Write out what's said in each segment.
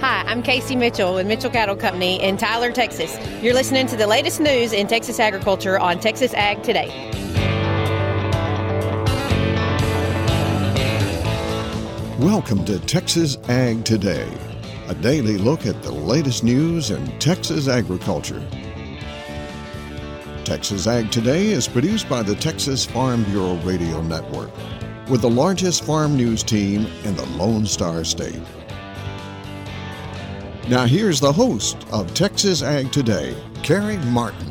Hi, I'm Casey Mitchell with Mitchell Cattle Company in Tyler, Texas. You're listening to the latest news in Texas agriculture on Texas Ag Today. Welcome to Texas Ag Today, a daily look at the latest news in Texas agriculture. Texas Ag Today is produced by the Texas Farm Bureau Radio Network with the largest farm news team in the Lone Star State. Now, here's the host of Texas Ag Today, Carey Martin.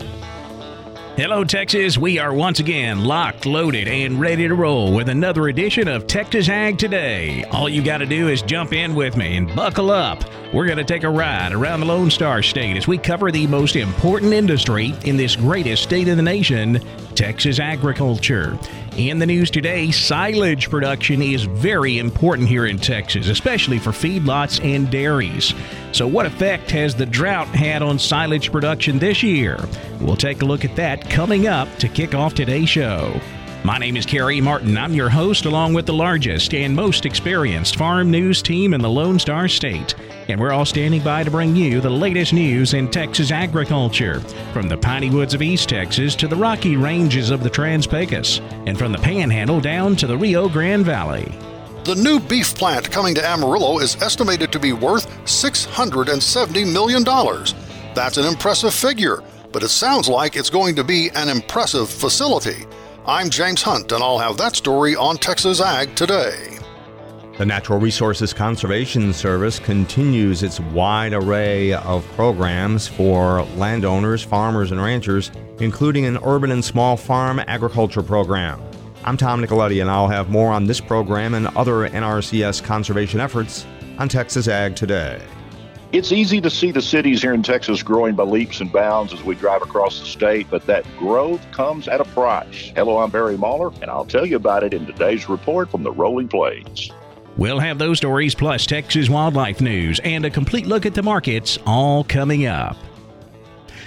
Hello, Texas. We are once again locked, loaded, and ready to roll with another edition of Texas Ag Today. All you got to do is jump in with me and buckle up. We're going to take a ride around the Lone Star State as we cover the most important industry in this greatest state in the nation, Texas agriculture. In the news today, silage production is very important here in Texas, especially for feedlots and dairies. So, what effect has the drought had on silage production this year? We'll take a look at that coming up to kick off today's show. My name is Carey Martin. I'm your host, along with the largest and most experienced farm news team in the Lone Star State. And we're all standing by to bring you the latest news in Texas agriculture, from the piney woods of East Texas to the rocky ranges of the Trans Pecos, and from the Panhandle down to the Rio Grande Valley. The new beef plant coming to Amarillo is estimated to be worth $670 million. That's an impressive figure, but it sounds like it's going to be an impressive facility. I'm James Hunt, and I'll have that story on Texas Ag today. The Natural Resources Conservation Service continues its wide array of programs for landowners, farmers, and ranchers, including an urban and small farm agriculture program. I'm Tom Nicoletti, and I'll have more on this program and other NRCS conservation efforts on Texas Ag Today. It's easy to see the cities here in Texas growing by leaps and bounds as we drive across the state, but that growth comes at a price. Hello, I'm Barry Mahler, and I'll tell you about it in today's report from the Rolling Plains. We'll have those stories plus Texas wildlife news and a complete look at the markets all coming up.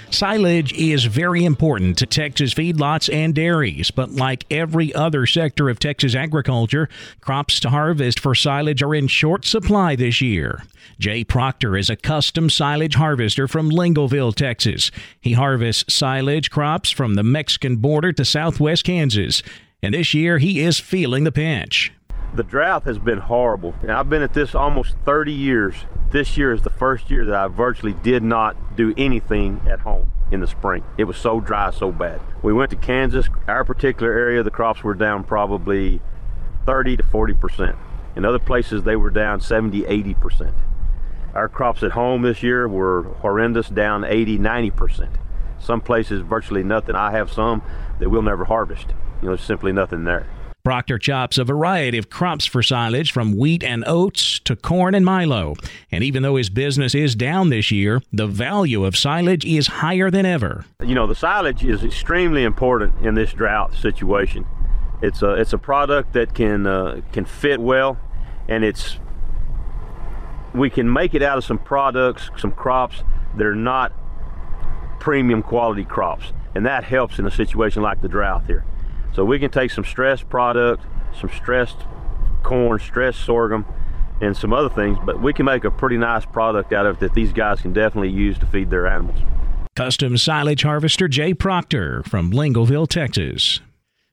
Silage is very important to Texas feedlots and dairies, but like every other sector of Texas agriculture, crops to harvest for silage are in short supply this year. Jay Proctor is a custom silage harvester from Lingleville, Texas. He harvests silage crops from the Mexican border to southwest Kansas, and this year he is feeling the pinch. The drought has been horrible. And I've been at this almost 30 years. This year is the first year that I virtually did not do anything at home in the spring. It was so dry, so bad. We went to Kansas. Our particular area, the crops were down probably 30 to 40 percent. In other places, they were down 70, 80 percent. Our crops at home this year were horrendous, down 80, 90 percent. Some places, virtually nothing. I have some that we'll never harvest. You know, there's simply nothing there. Proctor chops a variety of crops for silage from wheat and oats to corn and milo. And even though his business is down this year, the value of silage is higher than ever. You know, the silage is extremely important in this drought situation. It's a it's a product that can uh, can fit well, and it's we can make it out of some products, some crops that are not premium quality crops, and that helps in a situation like the drought here. So we can take some stressed product, some stressed corn, stressed sorghum, and some other things, but we can make a pretty nice product out of it that these guys can definitely use to feed their animals. Custom silage harvester Jay Proctor from Lingleville, Texas.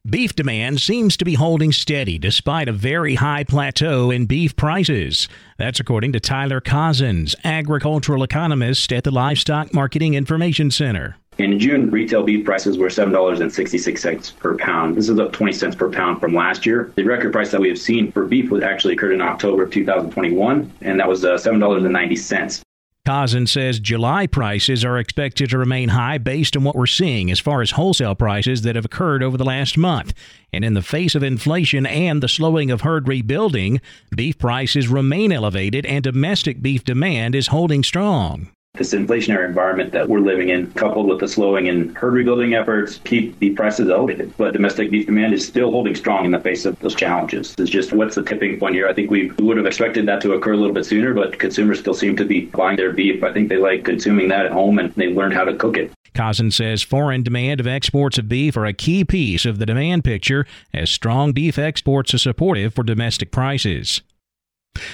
Beef demand seems to be holding steady despite a very high plateau in beef prices. That's according to Tyler Cozzens, agricultural economist at the Livestock Marketing Information Center. In June, retail beef prices were $7.66 per pound. This is up 20 cents per pound from last year. The record price that we have seen for beef was actually occurred in October of 2021, and that was uh, $7.90. Cozzens says July prices are expected to remain high based on what we're seeing as far as wholesale prices that have occurred over the last month. And in the face of inflation and the slowing of herd rebuilding, beef prices remain elevated and domestic beef demand is holding strong. This inflationary environment that we're living in, coupled with the slowing in herd rebuilding efforts, keep the prices elevated. But domestic beef demand is still holding strong in the face of those challenges. It's just what's the tipping point here? I think we would have expected that to occur a little bit sooner, but consumers still seem to be buying their beef. I think they like consuming that at home and they learned how to cook it. Cozzens says foreign demand of exports of beef are a key piece of the demand picture, as strong beef exports are supportive for domestic prices.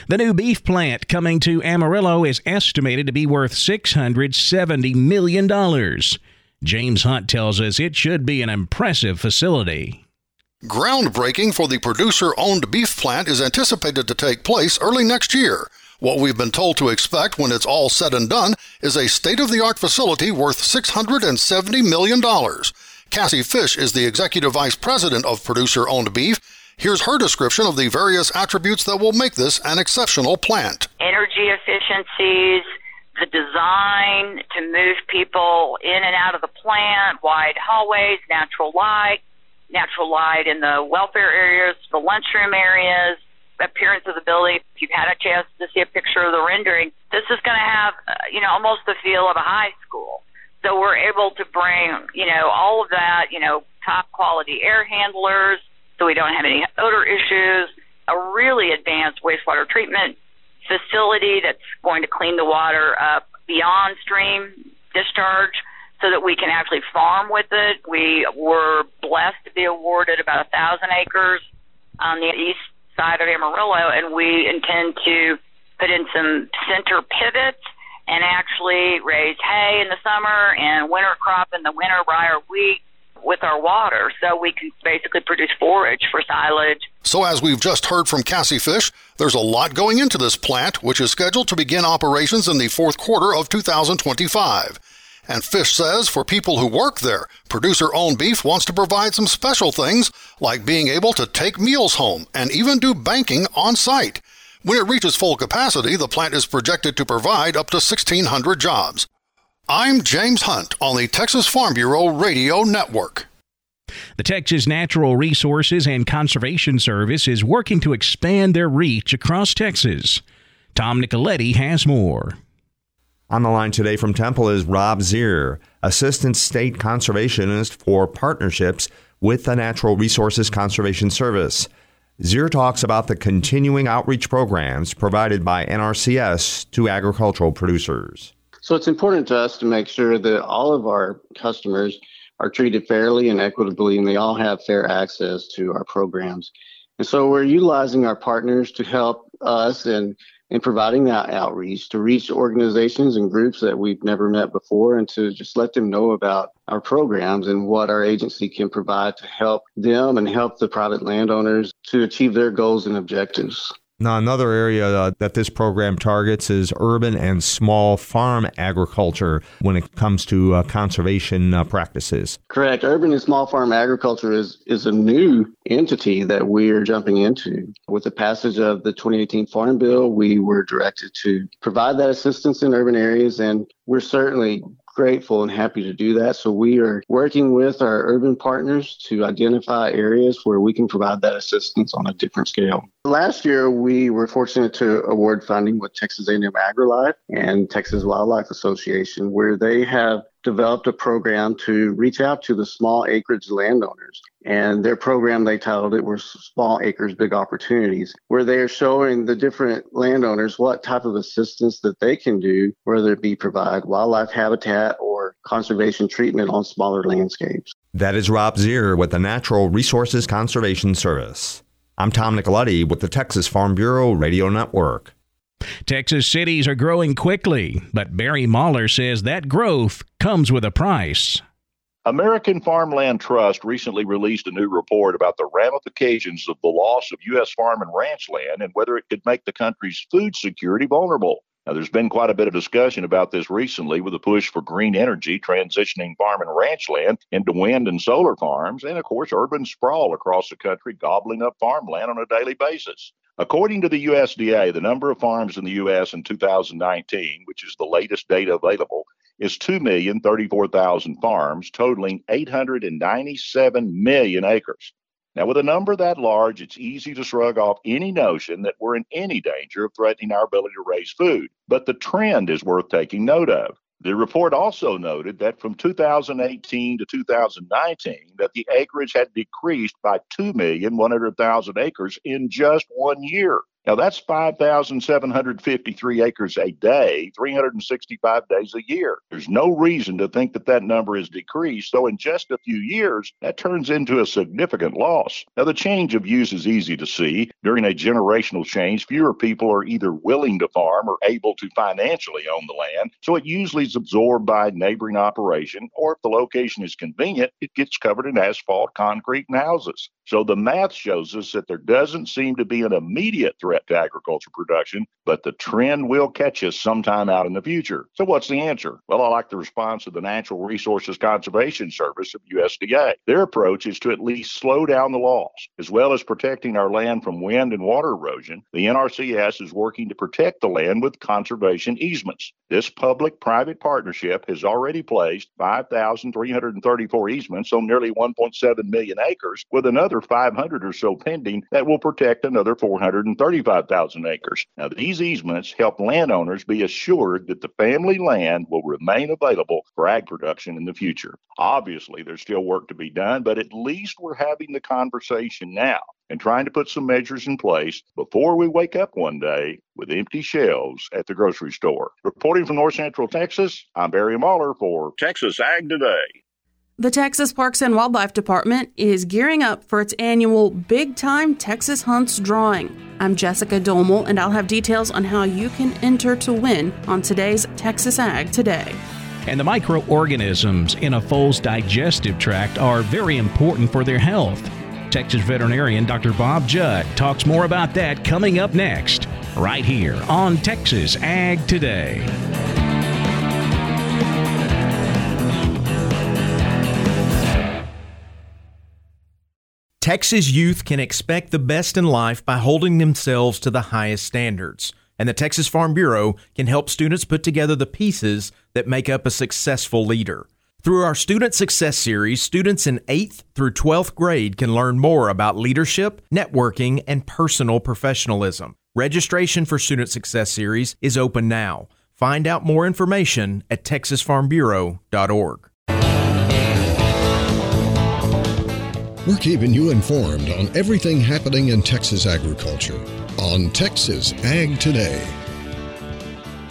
The new beef plant coming to Amarillo is estimated to be worth $670 million. James Hunt tells us it should be an impressive facility. Groundbreaking for the producer owned beef plant is anticipated to take place early next year. What we've been told to expect when it's all said and done is a state of the art facility worth $670 million. Cassie Fish is the executive vice president of producer owned beef. Here's her description of the various attributes that will make this an exceptional plant. Energy efficiencies, the design to move people in and out of the plant, wide hallways, natural light, natural light in the welfare areas, the lunchroom areas, appearance of the building. If you've had a chance to see a picture of the rendering, this is going to have, uh, you know, almost the feel of a high school. So we're able to bring, you know, all of that, you know, top quality air handlers, so we don't have any odor issues. A really advanced wastewater treatment facility that's going to clean the water up beyond stream discharge so that we can actually farm with it. We were blessed to be awarded about a thousand acres on the east side of Amarillo, and we intend to put in some center pivots and actually raise hay in the summer and winter crop in the winter, rye or wheat with our water so we can basically produce forage for silage. So, as we've just heard from Cassie Fish, there's a lot going into this plant, which is scheduled to begin operations in the fourth quarter of 2025. And Fish says for people who work there, producer owned beef wants to provide some special things like being able to take meals home and even do banking on site. When it reaches full capacity, the plant is projected to provide up to 1,600 jobs. I'm James Hunt on the Texas Farm Bureau Radio Network. The Texas Natural Resources and Conservation Service is working to expand their reach across Texas. Tom Nicoletti has more. On the line today from Temple is Rob Zier, Assistant State Conservationist for Partnerships with the Natural Resources Conservation Service. Zier talks about the continuing outreach programs provided by NRCS to agricultural producers. So it's important to us to make sure that all of our customers are treated fairly and equitably, and they all have fair access to our programs. And so we're utilizing our partners to help us and in providing that outreach to reach organizations and groups that we've never met before and to just let them know about our programs and what our agency can provide to help them and help the private landowners to achieve their goals and objectives. Now, another area uh, that this program targets is urban and small farm agriculture when it comes to uh, conservation uh, practices. Correct. Urban and small farm agriculture is, is a new entity that we are jumping into. With the passage of the 2018 Farm Bill, we were directed to provide that assistance in urban areas, and we're certainly grateful and happy to do that. So we are working with our urban partners to identify areas where we can provide that assistance on a different scale. Last year, we were fortunate to award funding with Texas A&M AgriLife and Texas Wildlife Association, where they have developed a program to reach out to the small acreage landowners. And their program, they titled it, was Small Acres, Big Opportunities, where they are showing the different landowners what type of assistance that they can do, whether it be provide wildlife habitat or conservation treatment on smaller landscapes. That is Rob Zier with the Natural Resources Conservation Service. I'm Tom Nicoletti with the Texas Farm Bureau Radio Network. Texas cities are growing quickly, but Barry Mahler says that growth comes with a price. American Farmland Trust recently released a new report about the ramifications of the loss of U.S. farm and ranch land and whether it could make the country's food security vulnerable. Now, there's been quite a bit of discussion about this recently with the push for green energy transitioning farm and ranch land into wind and solar farms, and of course, urban sprawl across the country gobbling up farmland on a daily basis. According to the USDA, the number of farms in the U.S. in 2019, which is the latest data available, is 2,034,000 farms, totaling 897 million acres. Now, with a number that large, it's easy to shrug off any notion that we're in any danger of threatening our ability to raise food. But the trend is worth taking note of. The report also noted that from 2018 to 2019, that the acreage had decreased by 2,100,000 acres in just one year. Now, that's 5,753 acres a day, 365 days a year. There's no reason to think that that number is decreased, so in just a few years, that turns into a significant loss. Now, the change of use is easy to see. During a generational change, fewer people are either willing to farm or able to financially own the land, so it usually is absorbed by neighboring operation, or if the location is convenient, it gets covered in asphalt, concrete, and houses. So the math shows us that there doesn't seem to be an immediate threat to agriculture production, but the trend will catch us sometime out in the future. So what's the answer? Well, I like the response of the Natural Resources Conservation Service of USDA. Their approach is to at least slow down the loss, as well as protecting our land from wind and water erosion. The NRCS is working to protect the land with conservation easements. This public-private partnership has already placed 5,334 easements on nearly 1.7 million acres, with another 500 or so pending that will protect another 435,000 acres. Now, these easements help landowners be assured that the family land will remain available for ag production in the future. Obviously, there's still work to be done, but at least we're having the conversation now and trying to put some measures in place before we wake up one day with empty shelves at the grocery store. Reporting from North Central Texas, I'm Barry Mahler for Texas Ag Today. The Texas Parks and Wildlife Department is gearing up for its annual Big Time Texas Hunts drawing. I'm Jessica Domel, and I'll have details on how you can enter to win on today's Texas Ag Today. And the microorganisms in a foal's digestive tract are very important for their health. Texas veterinarian Dr. Bob Judd talks more about that coming up next, right here on Texas Ag Today. Texas youth can expect the best in life by holding themselves to the highest standards, and the Texas Farm Bureau can help students put together the pieces that make up a successful leader. Through our Student Success Series, students in 8th through 12th grade can learn more about leadership, networking, and personal professionalism. Registration for Student Success Series is open now. Find out more information at texasfarmbureau.org. We're keeping you informed on everything happening in Texas agriculture on Texas Ag Today.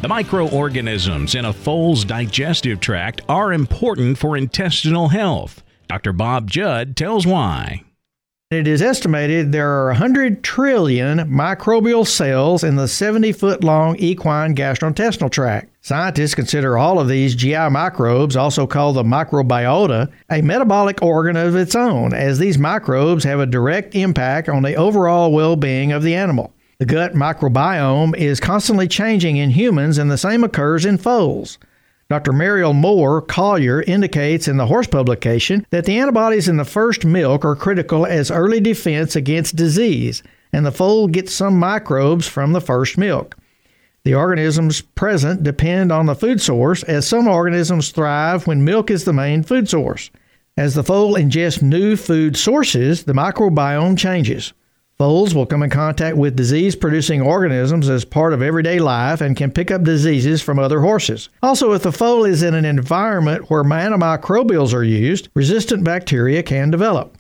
The microorganisms in a foal's digestive tract are important for intestinal health. Dr. Bob Judd tells why. It is estimated there are 100 trillion microbial cells in the 70 foot long equine gastrointestinal tract. Scientists consider all of these GI microbes, also called the microbiota, a metabolic organ of its own, as these microbes have a direct impact on the overall well being of the animal. The gut microbiome is constantly changing in humans, and the same occurs in foals. Dr. Mariel Moore Collier indicates in the horse publication that the antibodies in the first milk are critical as early defense against disease, and the foal gets some microbes from the first milk. The organisms present depend on the food source, as some organisms thrive when milk is the main food source. As the foal ingests new food sources, the microbiome changes. Foals will come in contact with disease producing organisms as part of everyday life and can pick up diseases from other horses. Also, if the foal is in an environment where antimicrobials are used, resistant bacteria can develop.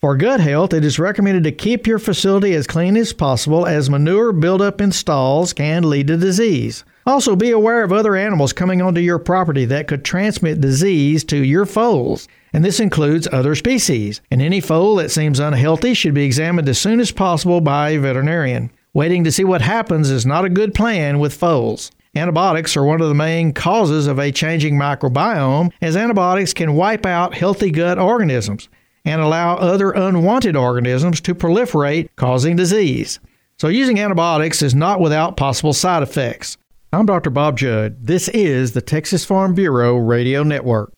For gut health, it is recommended to keep your facility as clean as possible as manure buildup in stalls can lead to disease. Also, be aware of other animals coming onto your property that could transmit disease to your foals and this includes other species. And any foal that seems unhealthy should be examined as soon as possible by a veterinarian. Waiting to see what happens is not a good plan with foals. Antibiotics are one of the main causes of a changing microbiome, as antibiotics can wipe out healthy gut organisms and allow other unwanted organisms to proliferate, causing disease. So, using antibiotics is not without possible side effects. I'm Dr. Bob Judd. This is the Texas Farm Bureau Radio Network.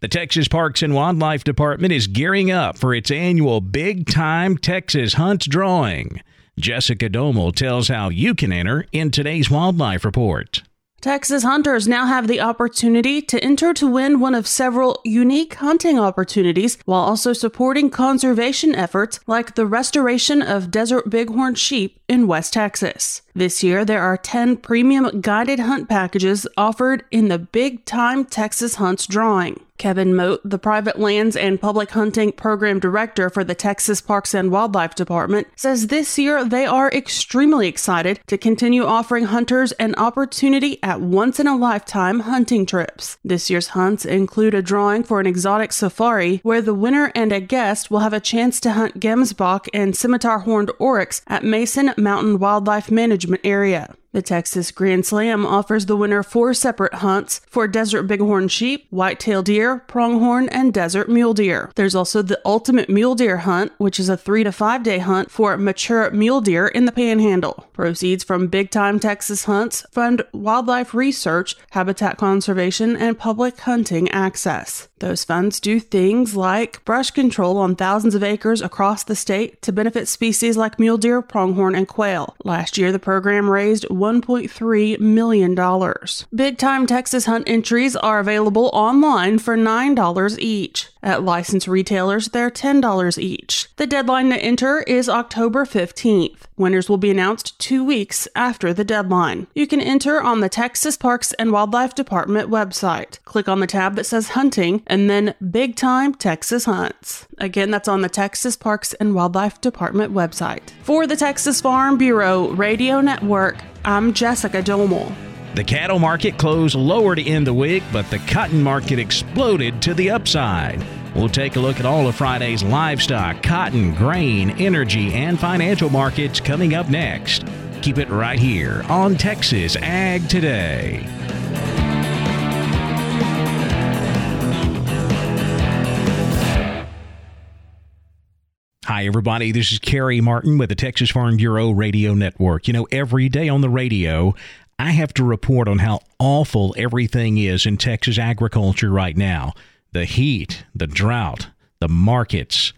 The Texas Parks and Wildlife Department is gearing up for its annual Big Time Texas Hunts drawing. Jessica Domel tells how you can enter in today's Wildlife Report. Texas hunters now have the opportunity to enter to win one of several unique hunting opportunities while also supporting conservation efforts like the restoration of desert bighorn sheep in West Texas. This year, there are 10 premium guided hunt packages offered in the Big Time Texas Hunts drawing. Kevin Mote, the Private Lands and Public Hunting Program Director for the Texas Parks and Wildlife Department, says this year they are extremely excited to continue offering hunters an opportunity at once in a lifetime hunting trips. This year's hunts include a drawing for an exotic safari where the winner and a guest will have a chance to hunt gemsbok and scimitar horned oryx at Mason Mountain Wildlife Management Area. The Texas Grand Slam offers the winner four separate hunts for desert bighorn sheep, white-tailed deer, pronghorn, and desert mule deer. There's also the ultimate mule deer hunt, which is a three to five day hunt for mature mule deer in the panhandle. Proceeds from big time Texas hunts fund wildlife research, habitat conservation, and public hunting access. Those funds do things like brush control on thousands of acres across the state to benefit species like mule deer, pronghorn, and quail. Last year, the program raised $1.3 million. Big time Texas hunt entries are available online for $9 each. At licensed retailers, they're $10 each. The deadline to enter is October 15th. Winners will be announced two weeks after the deadline. You can enter on the Texas Parks and Wildlife Department website. Click on the tab that says Hunting and then Big Time Texas Hunts. Again, that's on the Texas Parks and Wildlife Department website. For the Texas Farm Bureau Radio Network, I'm Jessica Domel. The cattle market closed lower to end the week, but the cotton market exploded to the upside. We'll take a look at all of Friday's livestock, cotton, grain, energy, and financial markets coming up next. Keep it right here on Texas Ag Today. Hi, everybody. This is Carey Martin with the Texas Farm Bureau Radio Network. You know, every day on the radio, I have to report on how awful everything is in Texas agriculture right now. The heat, the drought, the markets.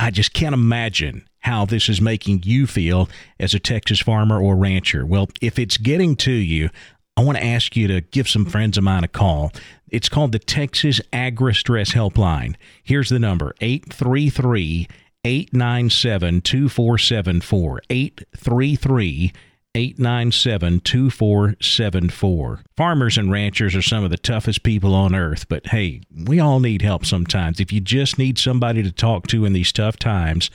I just can't imagine how this is making you feel as a Texas farmer or rancher. Well, if it's getting to you, I want to ask you to give some friends of mine a call. It's called the Texas Agri Stress Helpline. Here's the number 833 897 2474. 833 897 2474. Farmers and ranchers are some of the toughest people on earth, but hey, we all need help sometimes. If you just need somebody to talk to in these tough times,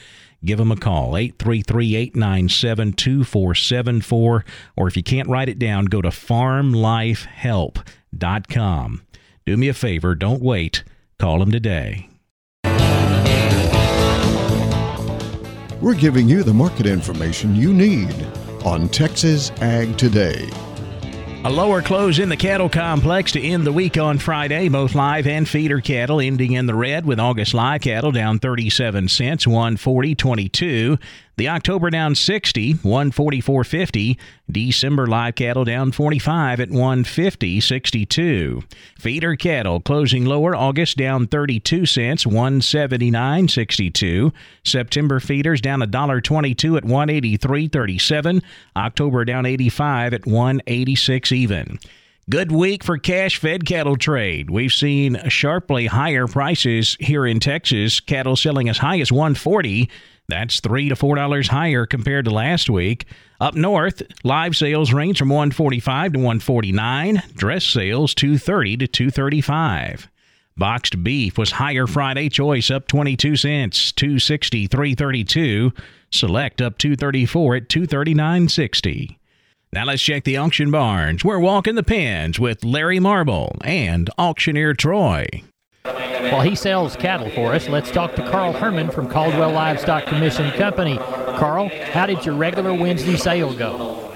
give them a call 833-897-2474 or if you can't write it down go to farmlifehelp.com do me a favor don't wait call them today we're giving you the market information you need on Texas Ag Today. A lower close in the cattle complex to end the week on Friday. Both live and feeder cattle ending in the red, with August live cattle down 37 cents, 140.22. The October down 60, 144.50. December live cattle down 45 at 150.62. Feeder cattle closing lower. August down 32 cents, 179.62. September feeders down $1.22 at 183.37. October down 85 at 186 even. Good week for cash fed cattle trade. We've seen sharply higher prices here in Texas, cattle selling as high as 140 that's three to four dollars higher compared to last week. Up north, live sales range from 145 to 149. Dress sales 230 to 235. Boxed beef was higher Friday. Choice up 22 cents, 260 332. Select up 234 at 239.60. Now let's check the auction barns. We're walking the pens with Larry Marble and auctioneer Troy. While he sells cattle for us, let's talk to Carl Herman from Caldwell Livestock Commission Company. Carl, how did your regular Wednesday sale go?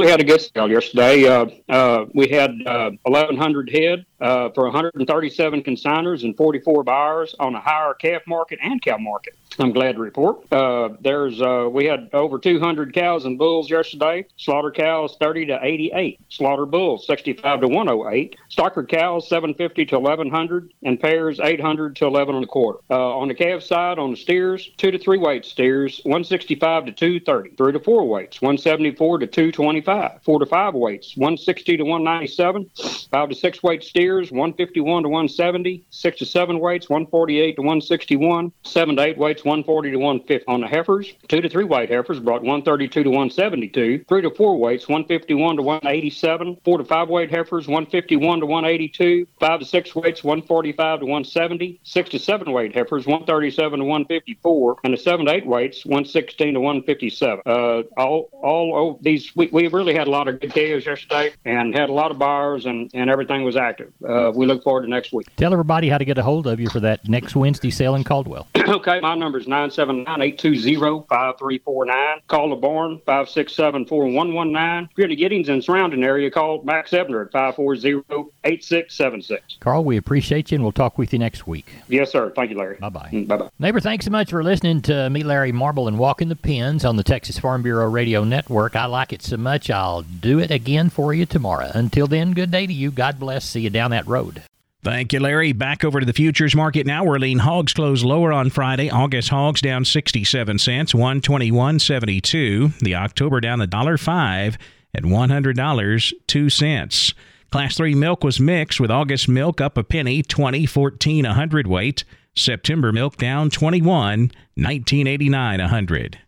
We had a good sale yesterday. Uh, uh, we had uh, 1,100 head uh, for 137 consigners and 44 buyers on a higher calf market and cow market. I'm glad to report. Uh, there's uh, we had over 200 cows and bulls yesterday. Slaughter cows 30 to 88. Slaughter bulls 65 to 108. Stocker cows 750 to 1100, and pairs 800 to 11 and a quarter. Uh, on the calf side, on the steers, two to three weight steers 165 to 230. Three to four weights 174 to 225. 185. Four to five weights, 160 to 197. Five to six weight steers, 151 to 170. Six to seven weights, 148 to 161. Seven to eight weights, 140 to 150. On the heifers, two to three weight heifers brought 132 to 172. Three to four weights, 151 to 187. Four to five weight heifers, 151 to 182. Five to six weights, 145 to 170. Six to seven weight heifers, 137 to 154. And the seven to eight weights, 116 to 157. Uh, all all oh, these we, we really had a lot of good days yesterday and had a lot of buyers and, and everything was active. Uh, we look forward to next week. Tell everybody how to get a hold of you for that next Wednesday sale in Caldwell. okay, my number is 979-820-5349. Call the barn 567-4119. If you're in the Giddings and surrounding area, call Max Ebner at 540-8676. Carl, we appreciate you and we'll talk with you next week. Yes, sir. Thank you, Larry. Bye-bye. Mm, bye-bye. Neighbor, thanks so much for listening to me, Larry Marble, and Walking the Pens on the Texas Farm Bureau Radio Network. I like it so much, I'll do it again for you tomorrow. Until then, good day to you. God bless. See you down that road. Thank you, Larry. Back over to the futures market now. We're lean hogs closed lower on Friday. August hogs down 67 cents, 121.72. The October down a dollar five at $100 2 cents. Class 3 milk was mixed with August milk up a penny, 20 14 a hundredweight. September milk down 21 1989 a hundred.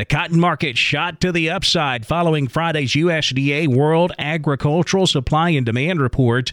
The cotton market shot to the upside following Friday's USDA World Agricultural Supply and Demand Report.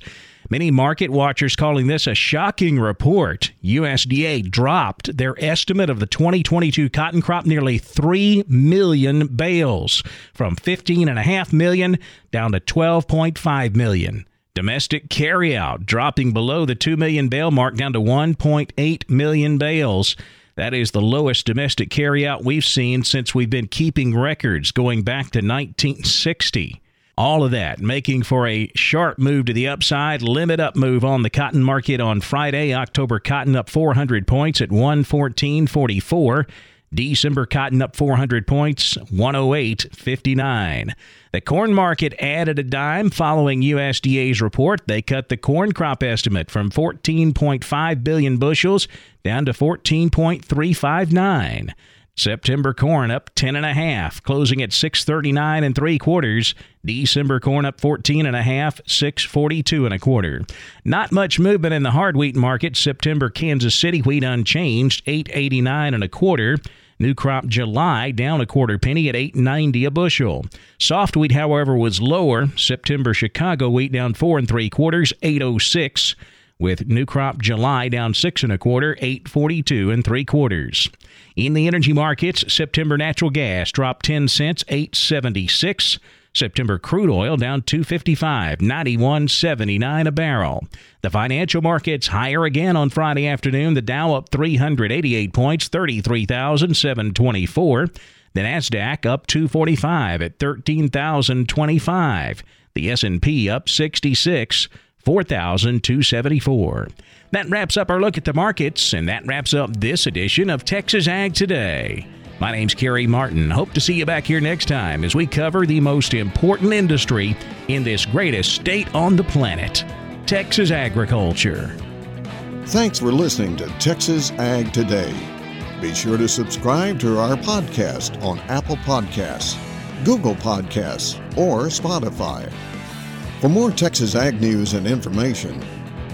Many market watchers calling this a shocking report. USDA dropped their estimate of the 2022 cotton crop nearly 3 million bales from 15.5 million down to 12.5 million. Domestic carryout dropping below the 2 million bale mark down to 1.8 million bales. That is the lowest domestic carryout we've seen since we've been keeping records going back to 1960. All of that making for a sharp move to the upside, limit up move on the cotton market on Friday. October cotton up 400 points at 114.44. December cotton up 400 points, 108.59. The corn market added a dime following USDA's report. They cut the corn crop estimate from 14.5 billion bushels down to 14.359. September corn up 10 and a half, closing at 639 and three quarters. December corn up 14 and a half, 642 and a quarter. Not much movement in the hard wheat market. September Kansas City wheat unchanged, 889 and a quarter. New crop July down a quarter penny at 890 a bushel. Soft wheat, however, was lower. September Chicago wheat down four and three quarters, 806 with new crop July down six and a quarter, 842 and three quarters. In the energy markets, September natural gas dropped 10 cents, 876. September crude oil down 255, 91.79 a barrel. The financial markets higher again on Friday afternoon. The Dow up 388 points, 33,724. The Nasdaq up 245 at 13,025. The S&P up 66 4,274. That wraps up our look at the markets, and that wraps up this edition of Texas Ag Today. My name's Carey Martin. Hope to see you back here next time as we cover the most important industry in this greatest state on the planet Texas agriculture. Thanks for listening to Texas Ag Today. Be sure to subscribe to our podcast on Apple Podcasts, Google Podcasts, or Spotify. For more Texas Ag news and information,